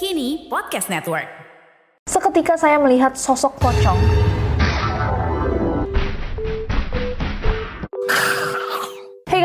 Kini Podcast Network. Seketika saya melihat sosok pocong.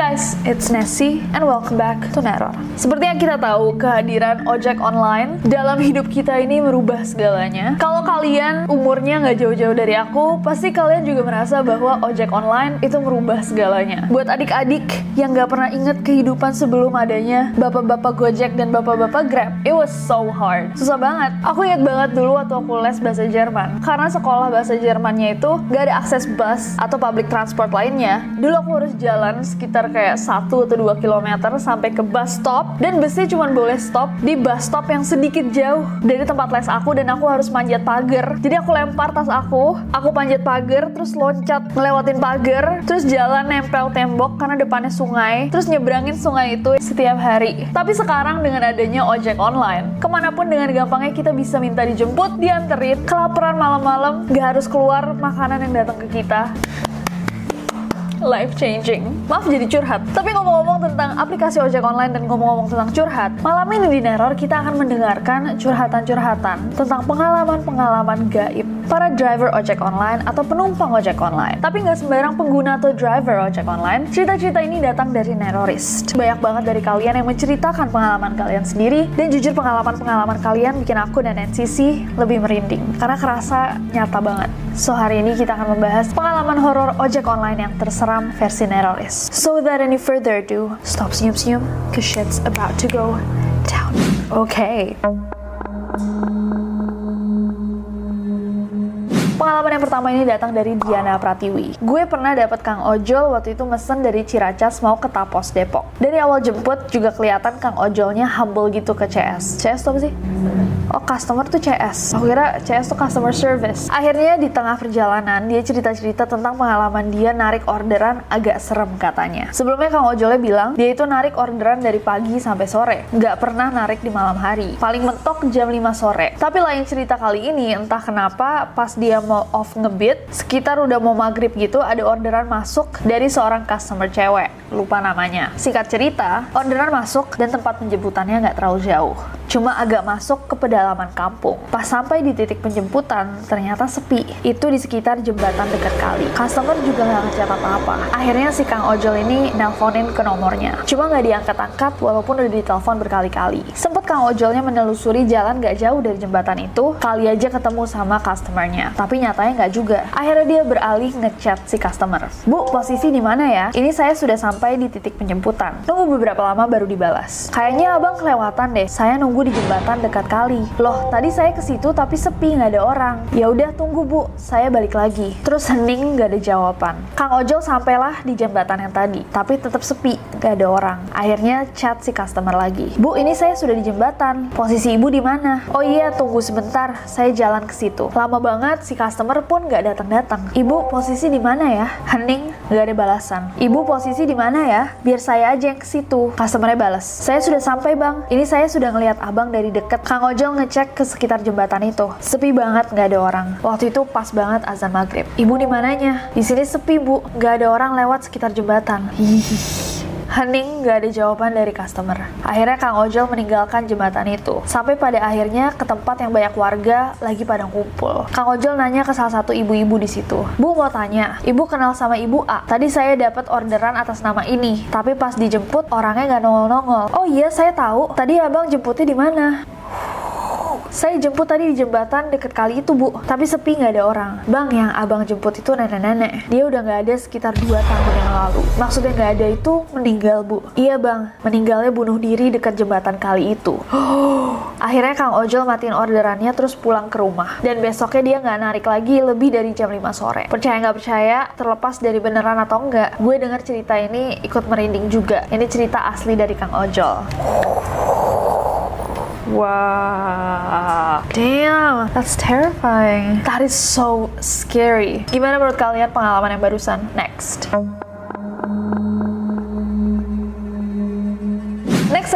Guys, it's Nessie and welcome back to Neror. Seperti yang kita tahu, kehadiran ojek online dalam hidup kita ini merubah segalanya. Kalau kalian umurnya nggak jauh-jauh dari aku, pasti kalian juga merasa bahwa ojek online itu merubah segalanya. Buat adik-adik yang nggak pernah inget kehidupan sebelum adanya bapak-bapak Gojek dan bapak-bapak Grab, it was so hard. Susah banget. Aku inget banget dulu waktu aku les bahasa Jerman. Karena sekolah bahasa Jermannya itu nggak ada akses bus atau public transport lainnya. Dulu aku harus jalan sekitar sekitar kayak 1 atau 2 km sampai ke bus stop dan busnya cuma boleh stop di bus stop yang sedikit jauh dari tempat les aku dan aku harus manjat pagar. Jadi aku lempar tas aku, aku panjat pagar, terus loncat ngelewatin pagar, terus jalan nempel tembok karena depannya sungai, terus nyebrangin sungai itu setiap hari. Tapi sekarang dengan adanya ojek online, ke mana pun dengan gampangnya kita bisa minta dijemput, dianterin, kelaparan malam-malam, gak harus keluar makanan yang datang ke kita life changing. Maaf jadi curhat. Tapi ngomong-ngomong tentang aplikasi ojek online dan ngomong-ngomong tentang curhat, malam ini di Neror kita akan mendengarkan curhatan-curhatan tentang pengalaman-pengalaman gaib para driver ojek online atau penumpang ojek online. Tapi nggak sembarang pengguna atau driver ojek online. Cerita-cerita ini datang dari Nerorist. Banyak banget dari kalian yang menceritakan pengalaman kalian sendiri dan jujur pengalaman-pengalaman kalian bikin aku dan NCC lebih merinding karena kerasa nyata banget. So hari ini kita akan membahas pengalaman horor ojek online yang terseram versi Nerorist. So without any further ado, stop senyum-senyum, cause shit's about to go down. Okay. Pengalaman yang pertama ini datang dari Diana Pratiwi. Gue pernah dapat Kang Ojol waktu itu mesen dari Ciracas mau ke Tapos Depok. Dari awal jemput juga kelihatan Kang Ojolnya humble gitu ke CS. CS tuh apa sih? Oh customer tuh CS. Aku kira CS tuh customer service. Akhirnya di tengah perjalanan dia cerita-cerita tentang pengalaman dia narik orderan agak serem katanya. Sebelumnya Kang Ojolnya bilang dia itu narik orderan dari pagi sampai sore. Nggak pernah narik di malam hari. Paling mentok jam 5 sore. Tapi lain cerita kali ini entah kenapa pas dia mau off ngebit, sekitar udah mau maghrib gitu ada orderan masuk dari seorang customer cewek, lupa namanya. Singkat cerita, orderan masuk dan tempat penjemputannya nggak terlalu jauh. Cuma agak masuk ke pedalaman kampung. Pas sampai di titik penjemputan, ternyata sepi. Itu di sekitar jembatan dekat kali. Customer juga nggak ngechat apa-apa. Akhirnya si Kang Ojol ini nelponin ke nomornya. Cuma nggak diangkat-angkat walaupun udah ditelepon berkali-kali. Sempet Kang Ojolnya menelusuri jalan nggak jauh dari jembatan itu, kali aja ketemu sama customernya. Tapi nyatanya nggak juga. Akhirnya dia beralih ngechat si customer. Bu, posisi di mana ya? Ini saya sudah sampai di titik penjemputan. Nunggu beberapa lama baru dibalas. Kayaknya abang kelewatan deh. Saya nunggu nunggu di jembatan dekat kali. Loh, tadi saya ke situ tapi sepi nggak ada orang. Ya udah tunggu bu, saya balik lagi. Terus hening nggak ada jawaban. Kang Ojol sampailah di jembatan yang tadi, tapi tetap sepi, nggak ada orang. Akhirnya chat si customer lagi. Bu, ini saya sudah di jembatan. Posisi ibu di mana? Oh iya, tunggu sebentar. Saya jalan ke situ. Lama banget si customer pun nggak datang-datang. Ibu, posisi di mana ya? Hening, nggak ada balasan. Ibu, posisi di mana ya? Biar saya aja yang ke situ. Customernya balas. Saya sudah sampai bang. Ini saya sudah ngelihat abang dari deket. Kang Ojol ngecek ke sekitar jembatan itu. Sepi banget, nggak ada orang. Waktu itu pas banget azan maghrib. Ibu di mananya? Di sini sepi bu, nggak ada orang lewat sekitar jembatan. Hihihi. Hening gak ada jawaban dari customer. Akhirnya Kang Ojol meninggalkan jembatan itu. Sampai pada akhirnya ke tempat yang banyak warga lagi pada kumpul. Kang Ojol nanya ke salah satu ibu-ibu di situ. Bu mau tanya, ibu kenal sama ibu A? Tadi saya dapat orderan atas nama ini, tapi pas dijemput orangnya nggak nongol-nongol. Oh iya saya tahu. Tadi abang jemputnya di mana? Saya jemput tadi di jembatan deket kali itu bu, tapi sepi nggak ada orang. Bang yang abang jemput itu nenek-nenek. Dia udah nggak ada sekitar 2 tahun yang lalu. Maksudnya nggak ada itu meninggal bu. Iya bang, meninggalnya bunuh diri dekat jembatan kali itu. Akhirnya Kang Ojol matiin orderannya terus pulang ke rumah. Dan besoknya dia nggak narik lagi lebih dari jam 5 sore. Percaya nggak percaya, terlepas dari beneran atau enggak, gue denger cerita ini ikut merinding juga. Ini cerita asli dari Kang Ojol. Wow, damn, that's terrifying. That is so scary. Gimana menurut kalian pengalaman yang barusan? Next.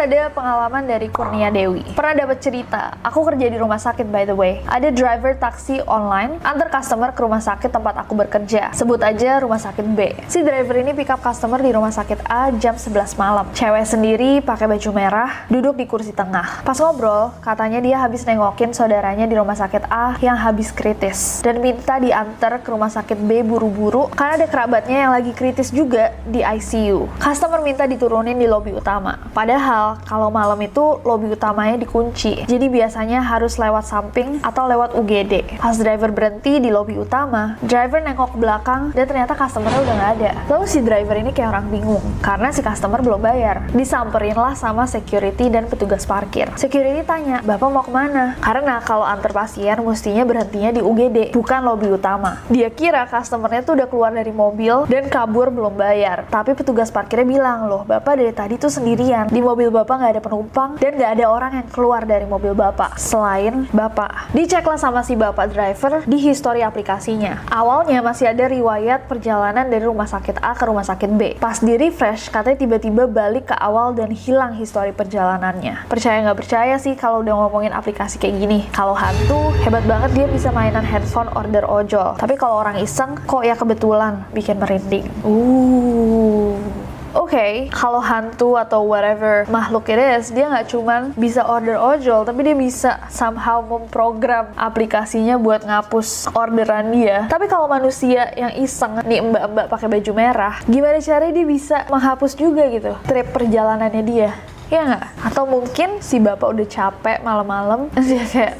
Ada pengalaman dari Kurnia Dewi. Pernah dapat cerita, aku kerja di rumah sakit by the way. Ada driver taksi online antar customer ke rumah sakit tempat aku bekerja. Sebut aja rumah sakit B. Si driver ini pick up customer di rumah sakit A jam 11 malam. Cewek sendiri pakai baju merah, duduk di kursi tengah. Pas ngobrol, katanya dia habis nengokin saudaranya di rumah sakit A yang habis kritis dan minta diantar ke rumah sakit B buru-buru karena ada kerabatnya yang lagi kritis juga di ICU. Customer minta diturunin di lobi utama. Padahal Kalau malam itu lobi utamanya dikunci, jadi biasanya harus lewat samping atau lewat UGD. Pas driver berhenti di lobi utama, driver nengok ke belakang dan ternyata customernya udah nggak ada. Lalu si driver ini kayak orang bingung karena si customer belum bayar. Disamperin lah sama security dan petugas parkir. Security tanya, bapak mau ke mana? Karena kalau antar pasien mestinya berhentinya di UGD, bukan lobi utama. Dia kira customernya tuh udah keluar dari mobil dan kabur belum bayar. Tapi petugas parkirnya bilang, loh bapak dari tadi tuh sendirian. Di mobil bapak nggak ada penumpang dan nggak ada orang yang keluar dari mobil bapak selain bapak. Diceklah sama si bapak driver di histori aplikasinya. Awalnya masih ada riwayat perjalanan dari rumah sakit A ke rumah sakit B. Pas di refresh, katanya tiba-tiba balik ke awal dan hilang histori perjalanannya. Percaya nggak percaya sih kalau udah ngomongin aplikasi kayak gini. Kalau hantu, hebat banget dia bisa mainan handphone order ojol. Tapi kalau orang iseng, kok ya kebetulan bikin merinding. Uh. Oke, okay, kalau hantu atau whatever makhluk it is, dia nggak cuman bisa order ojol, tapi dia bisa somehow memprogram aplikasinya buat ngapus orderan dia. Tapi kalau manusia yang iseng, nih mbak-mbak pakai baju merah, gimana caranya dia bisa menghapus juga gitu trip perjalanannya dia? Ya nggak? Atau mungkin si bapak udah capek malam-malam, dia kayak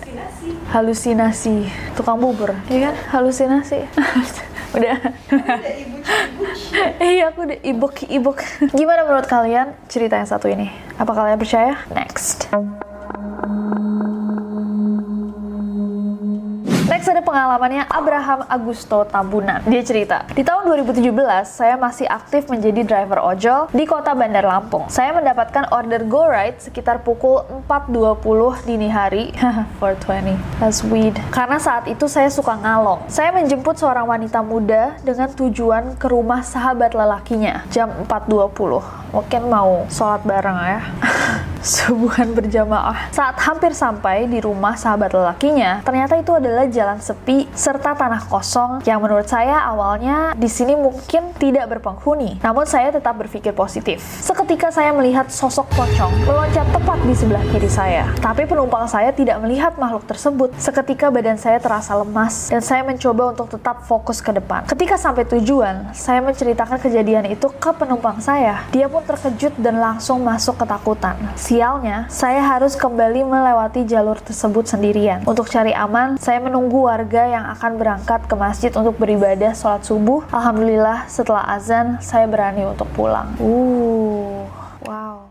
halusinasi tukang bubur, ya kan? Halusinasi. udah. Iya aku udah ibuk ibuk gimana menurut kalian cerita yang satu ini? Apa kalian percaya? Next ada pengalamannya Abraham Agusto Tambunan. Dia cerita, di tahun 2017 saya masih aktif menjadi driver ojol di kota Bandar Lampung. Saya mendapatkan order go ride sekitar pukul 4.20 dini hari. 420. That's weed. Karena saat itu saya suka ngalong. Saya menjemput seorang wanita muda dengan tujuan ke rumah sahabat lelakinya jam 4.20. Mungkin mau sholat bareng ya. Subuhan berjamaah. Saat hampir sampai di rumah sahabat lelakinya, ternyata itu adalah jalan sepi serta tanah kosong yang menurut saya awalnya di sini mungkin tidak berpenghuni. Namun saya tetap berpikir positif. Seketika saya melihat sosok pocong meloncat tepat di sebelah kiri saya. Tapi penumpang saya tidak melihat makhluk tersebut. Seketika badan saya terasa lemas dan saya mencoba untuk tetap fokus ke depan. Ketika sampai tujuan, saya menceritakan kejadian itu ke penumpang saya. Dia pun terkejut dan langsung masuk ketakutan. Sialnya, saya harus kembali melewati jalur tersebut sendirian. Untuk cari aman, saya menunggu warga yang akan berangkat ke masjid untuk beribadah sholat subuh. Alhamdulillah, setelah azan, saya berani untuk pulang. Uh, wow.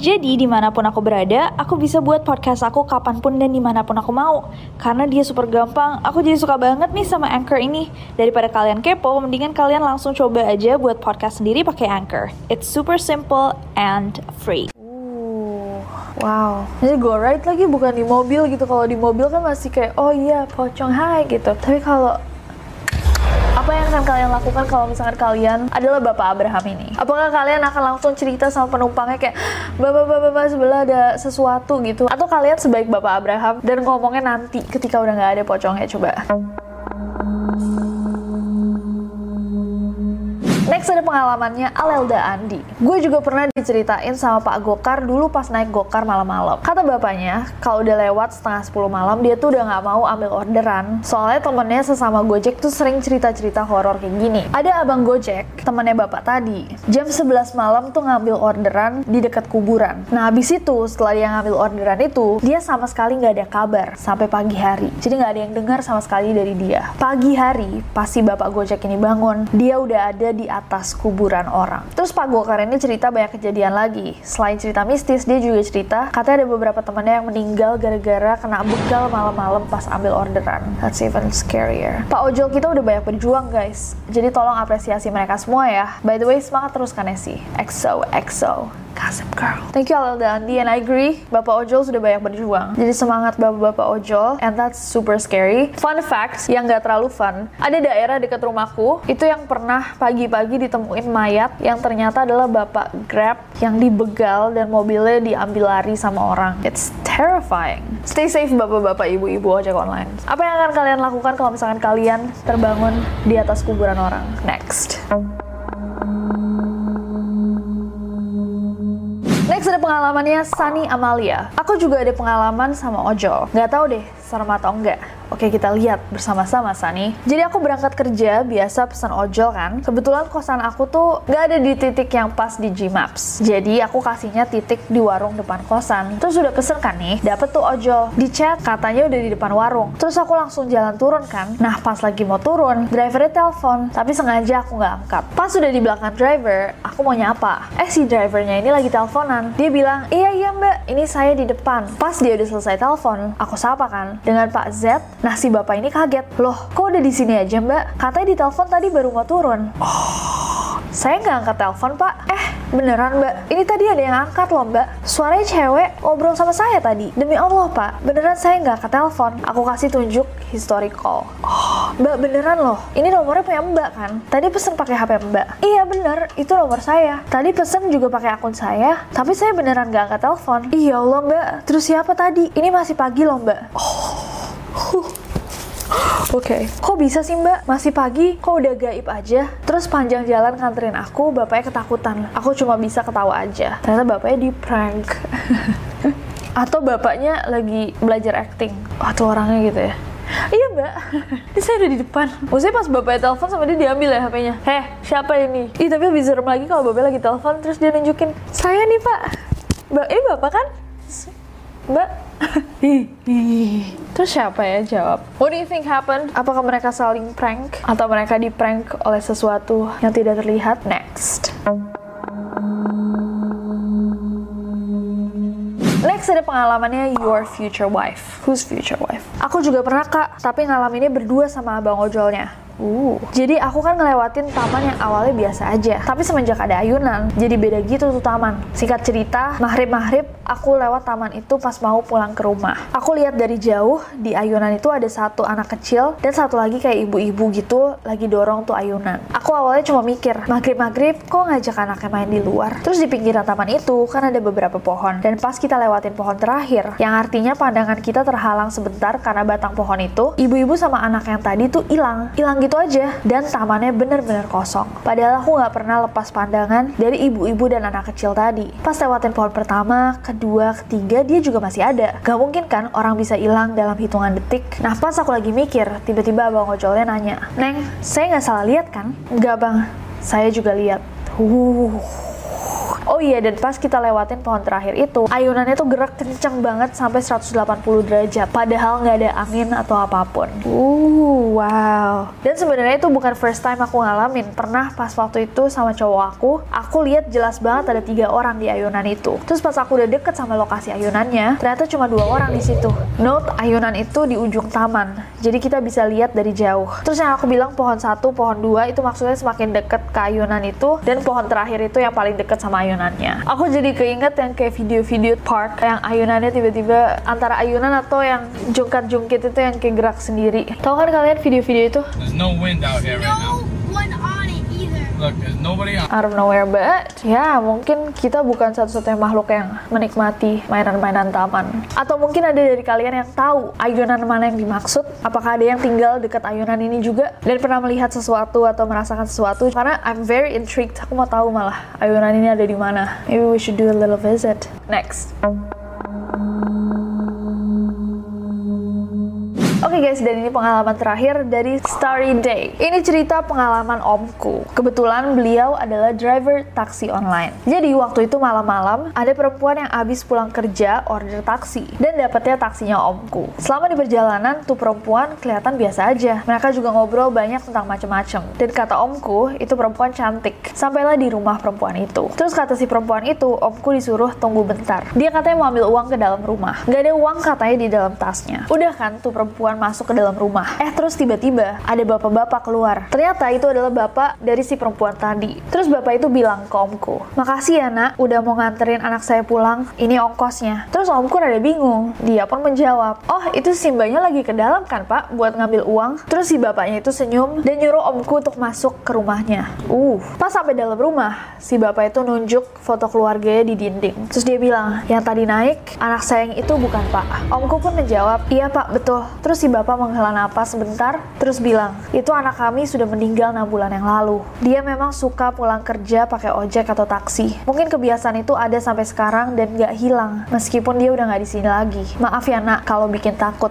Jadi di mana pun aku berada, aku bisa buat podcast aku kapan pun dan di mana pun aku mau. Karena dia super gampang, aku jadi suka banget nih sama Anchor ini. Daripada kalian kepo, mendingan kalian langsung coba aja buat podcast sendiri pakai Anchor. It's super simple and free. Wow. Jadi go ride lagi bukan di mobil gitu. Kalau di mobil kan masih kayak oh iya pocong hai gitu. Tapi kalau apa yang akan kalian lakukan kalau misalkan kalian adalah Bapak Abraham ini? Apakah kalian akan langsung cerita sama penumpangnya kayak Bapak Bapak Bapak sebelah ada sesuatu gitu? Atau kalian sebaik Bapak Abraham dan ngomongnya nanti ketika udah nggak ada pocongnya coba? Next ada pengalamannya Alelda Andi. Gue juga pernah diceritain sama Pak Gokar dulu pas naik Gokar malam-malam. Kata bapaknya, kalau udah lewat setengah 10 malam dia tuh udah nggak mau ambil orderan. Soalnya temennya sesama Gojek tuh sering cerita-cerita horor kayak gini. Ada abang Gojek, temennya bapak tadi. Jam 11 malam tuh ngambil orderan di dekat kuburan. Nah habis itu setelah dia ngambil orderan itu, dia sama sekali nggak ada kabar sampai pagi hari. Jadi nggak ada yang dengar sama sekali dari dia. Pagi hari, pasti bapak Gojek ini bangun, dia udah ada di atas kuburan orang. Terus Pak Gokar ini cerita banyak kejadian lagi. Selain cerita mistis, dia juga cerita katanya ada beberapa temannya yang meninggal gara-gara kena begal malam-malam pas ambil orderan. That's even scarier. Pak Ojol kita udah banyak berjuang guys. Jadi tolong apresiasi mereka semua ya. By the way, semangat terus Kanesi. EXO, EXO. Gossip Girl. Thank you Alda Andi and I agree. Bapak ojol sudah banyak berjuang. Jadi semangat bapak-bapak ojol and that's super scary. Fun fact yang gak terlalu fun. Ada daerah dekat rumahku itu yang pernah pagi-pagi ditemuin mayat yang ternyata adalah bapak Grab yang dibegal dan mobilnya diambil lari sama orang. It's terrifying. Stay safe bapak-bapak ibu-ibu ojek online. Apa yang akan kalian lakukan kalau misalkan kalian terbangun di atas kuburan orang? Next. Pengalamannya Sunny Amalia. Aku juga ada pengalaman sama ojol. Nggak tahu deh, serem atau enggak. Oke kita lihat bersama-sama Sani. Jadi aku berangkat kerja biasa pesan ojol kan. Kebetulan kosan aku tuh nggak ada di titik yang pas di Gmaps. Jadi aku kasihnya titik di warung depan kosan. Terus udah pesen kan nih, dapet tuh ojol. Di chat katanya udah di depan warung. Terus aku langsung jalan turun kan. Nah pas lagi mau turun, drivernya telepon. Tapi sengaja aku nggak angkat. Pas udah di belakang driver, aku mau nyapa. Eh si drivernya ini lagi teleponan. Dia bilang, iya iya mbak, ini saya di depan. Pas dia udah selesai telepon, aku sapa kan dengan Pak Z Nah si bapak ini kaget, loh kok udah di sini aja mbak? Katanya di telepon tadi baru mau turun. Oh, saya nggak angkat telepon pak. Eh beneran mbak, ini tadi ada yang angkat loh mbak. Suaranya cewek ngobrol sama saya tadi. Demi Allah pak, beneran saya nggak angkat telepon. Aku kasih tunjuk history call. Oh, mbak beneran loh, ini nomornya punya mbak kan? Tadi pesen pakai HP mbak. Iya bener, itu nomor saya. Tadi pesen juga pakai akun saya, tapi saya beneran nggak angkat telepon. Iya Allah mbak, terus siapa tadi? Ini masih pagi loh mbak. Oh. Oke, okay. kok bisa sih mbak? Masih pagi, kok udah gaib aja? Terus panjang jalan nganterin aku, bapaknya ketakutan. Aku cuma bisa ketawa aja. Ternyata bapaknya di prank. Atau bapaknya lagi belajar acting. Atau orangnya gitu ya. Iya mbak, ini saya udah di depan. Maksudnya pas bapaknya telepon sama dia diambil ya HP-nya. Heh, siapa ini? Ih tapi lebih serem lagi kalau bapaknya lagi telepon terus dia nunjukin, saya nih pak. Mbak, ini bapak kan? Mbak, Terus siapa ya jawab? What do you think happened? Apakah mereka saling prank? Atau mereka di prank oleh sesuatu yang tidak terlihat? Next. Next ada pengalamannya your future wife. Who's future wife? Aku juga pernah kak, tapi ngalaminnya berdua sama abang ojolnya. Uh. Jadi aku kan ngelewatin taman yang awalnya biasa aja, tapi semenjak ada ayunan, jadi beda gitu tuh taman. Singkat cerita, maghrib-maghrib aku lewat taman itu pas mau pulang ke rumah. Aku lihat dari jauh di ayunan itu ada satu anak kecil dan satu lagi kayak ibu-ibu gitu lagi dorong tuh ayunan. Aku awalnya cuma mikir, maghrib-maghrib kok ngajak anaknya main di luar. Terus di pinggiran taman itu kan ada beberapa pohon dan pas kita lewatin pohon terakhir, yang artinya pandangan kita terhalang sebentar karena batang pohon itu, ibu-ibu sama anak yang tadi tuh hilang, hilang gitu aja dan tamannya bener-bener kosong. Padahal aku nggak pernah lepas pandangan dari ibu-ibu dan anak kecil tadi. Pas lewatin pohon pertama, kedua, ketiga dia juga masih ada. Gak mungkin kan orang bisa hilang dalam hitungan detik. Nah pas aku lagi mikir, tiba-tiba abang ojolnya nanya, Neng, saya nggak salah lihat kan? Nggak bang, saya juga lihat. Uh, Oh iya, dan pas kita lewatin pohon terakhir itu, ayunannya tuh gerak kenceng banget sampai 180 derajat. Padahal nggak ada angin atau apa pun. Uh, wow. Dan sebenarnya itu bukan first time aku ngalamin. Pernah pas waktu itu sama cowok aku, aku lihat jelas banget ada tiga orang di ayunan itu. Terus pas aku udah deket sama lokasi ayunannya, ternyata cuma dua orang di situ. Note, ayunan itu di ujung taman. Jadi kita bisa lihat dari jauh. Terus yang aku bilang pohon satu, pohon dua itu maksudnya semakin deket ke ayunan itu, dan pohon terakhir itu yang paling deket sama ayunan ayunannya. Aku jadi keinget yang kayak video-video park yang ayunannya tiba-tiba antara ayunan atau yang jungkat-jungkit itu yang kayak gerak sendiri. Tahu kan kalian video-video itu? There's no wind out here right now. Out of nowhere but ya mungkin kita bukan satu-satunya makhluk yang menikmati mainan-mainan taman. Atau mungkin ada dari kalian yang tahu ayunan mana yang dimaksud? Apakah ada yang tinggal dekat ayunan ini juga? Dan pernah melihat sesuatu atau merasakan sesuatu? Karena I'm very intrigued. Aku mau tahu malah ayunan ini ada di mana. Maybe we should do a little visit. Next Oke guys, dan ini pengalaman terakhir dari Starry Day. Ini cerita pengalaman omku. Kebetulan beliau adalah driver taksi online. Jadi waktu itu malam-malam ada perempuan yang habis pulang kerja order taksi dan dapetnya taksinya omku. Selama di perjalanan tuh perempuan kelihatan biasa aja. Mereka juga ngobrol banyak tentang macam-macam. Dan kata omku itu perempuan cantik. Sampailah di rumah perempuan itu. Terus kata si perempuan itu, omku disuruh tunggu bentar. Dia katanya mau ambil uang ke dalam rumah. Gak ada uang katanya di dalam tasnya. Udah kan tuh perempuan masuk ke dalam rumah. Eh terus tiba-tiba ada bapak-bapak keluar. Ternyata itu adalah bapak dari si perempuan tadi. Terus bapak itu bilang ke omku, makasih ya nak udah mau nganterin anak saya pulang. Ini ongkosnya. Terus omku rada bingung. Dia pun menjawab, oh itu simbanya lagi ke dalam kan pak buat ngambil uang. Terus si bapaknya itu senyum dan nyuruh omku untuk masuk ke rumahnya. Uh, pas sampai dalam rumah, si bapak itu nunjuk foto keluarganya di dinding. Terus dia bilang, yang tadi naik anak saya yang itu bukan pak. Omku pun menjawab, iya pak betul. Terus si bapak menghela napas sebentar, terus bilang, itu anak kami sudah meninggal 6 bulan yang lalu. Dia memang suka pulang kerja pakai ojek atau taksi. Mungkin kebiasaan itu ada sampai sekarang dan gak hilang, meskipun dia udah gak di sini lagi. Maaf ya nak kalau bikin takut.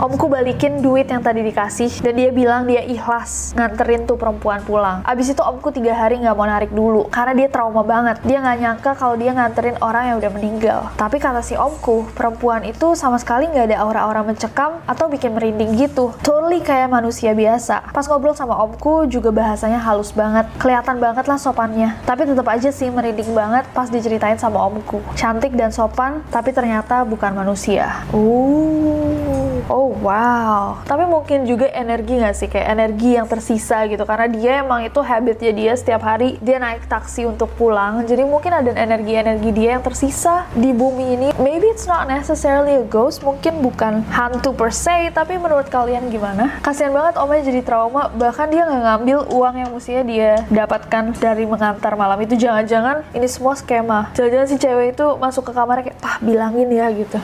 Omku balikin duit yang tadi dikasih dan dia bilang dia ikhlas nganterin tuh perempuan pulang. Abis itu omku tiga hari nggak mau narik dulu karena dia trauma banget. Dia nggak nyangka kalau dia nganterin orang yang udah meninggal. Tapi kata si omku, perempuan itu sama sekali nggak ada aura-aura mencekam atau bikin merinding gitu. Totally kayak manusia biasa. Pas ngobrol sama omku juga bahasanya halus banget. Kelihatan banget lah sopannya. Tapi tetap aja sih merinding banget pas diceritain sama omku. Cantik dan sopan, tapi ternyata bukan manusia. Uh, oh wow. Tapi mungkin juga energi nggak sih kayak energi yang tersisa gitu karena dia emang itu habitnya dia setiap hari dia naik taksi untuk pulang. Jadi mungkin ada energi-energi dia yang tersisa di bumi ini. Maybe it's not necessarily a ghost, mungkin bukan hantu per se, tapi menurut kalian gimana? Kasian banget omnya jadi trauma, bahkan dia nggak ngambil uang yang mestinya dia dapatkan dari mengantar malam itu. Jangan-jangan ini semua skema. Jangan-jangan si cewek itu masuk ke kamarnya kayak, pah bilangin ya gitu.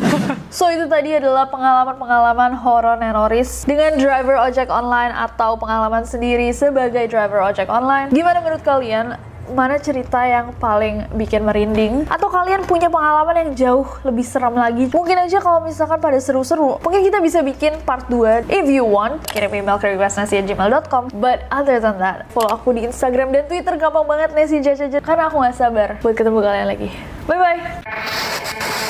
So itu tadi adalah pengalaman-pengalaman horor nenoris dengan driver ojek online atau pengalaman sendiri sebagai driver ojek online. Gimana menurut kalian? Mana cerita yang paling bikin merinding? Atau kalian punya pengalaman yang jauh lebih seram lagi? Mungkin aja kalau misalkan pada seru-seru, mungkin kita bisa bikin part 2. If you want, kirim email ke requestnasi@gmail.com. But other than that, follow aku di Instagram dan Twitter gampang banget Nesi Jajaja karena aku nggak sabar buat ketemu kalian lagi. Bye bye.